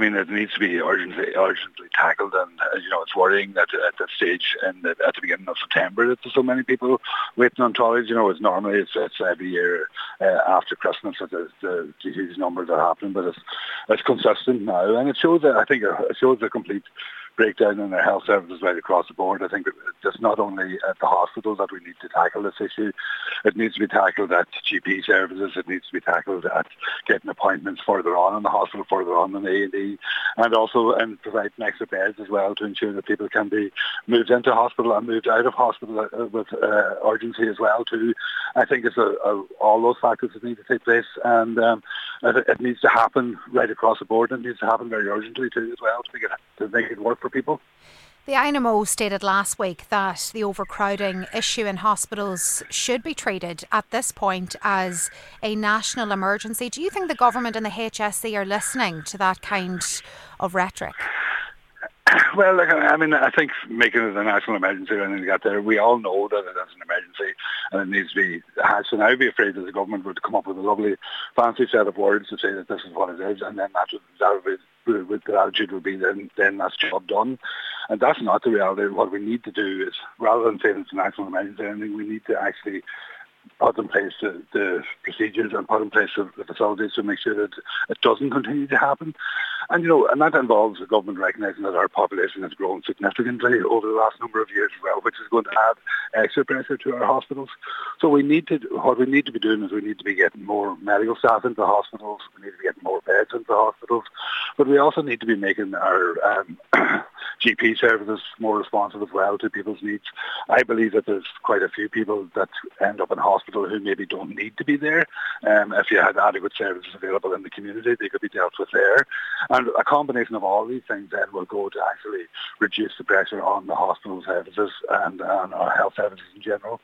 mean, it needs to be urgently, urgently tackled, and uh, you know, it's worrying that at that stage and at the beginning of September that there's so many people waiting on trolleys. You know, it's normally it's, it's every year uh, after Christmas that the, the, the huge numbers are happening, but it's it's consistent now, and it shows that I think it shows a complete breakdown in our health services right across the board. I think it's not only at the hospitals that we need to tackle this issue. It needs to be tackled at GP services. It needs to be tackled at getting appointments further on in the hospital, further on in the A&E, and also in providing extra beds as well to ensure that people can be moved into hospital and moved out of hospital uh, with uh, urgency as well too. I think it's a, a, all those factors that need to take place and um, it, it, needs to happen right across the board and it needs to happen very urgently too as well to make it, to make it work for people. The INMO stated last week that the overcrowding issue in hospitals should be treated at this point as a national emergency. Do you think the government and the HSE are listening to that kind of rhetoric? Well, look, I mean, I think making it a national emergency when it got there, we all know that it is an emergency and it needs to be hatched. And I would be afraid that the government would come up with a lovely, fancy set of words to say that this is what it is, and then that would, that would, with the attitude would be then, then that's job done. And that's not the reality. What we need to do is, rather than saying it's a national emergency, I think we need to actually put in place the, the procedures and put in place the, the facilities to make sure that it doesn't continue to happen. And, you know, and that involves the government recognising that our population has grown significantly over the last number of years as well, which is going to add extra pressure to our hospitals. So we need to, what we need to be doing is we need to be getting more medical staff into hospitals, we need to be getting more beds into hospitals, but we also need to be making our um, GP services more responsive as well to people's needs. I believe that there's quite a few people that end up in hospital who maybe don't need to be there. Um, if you had adequate services available in the community, they could be dealt with there. And a combination of all these things then will go to actually reduce the pressure on the hospital services and on our health services in general.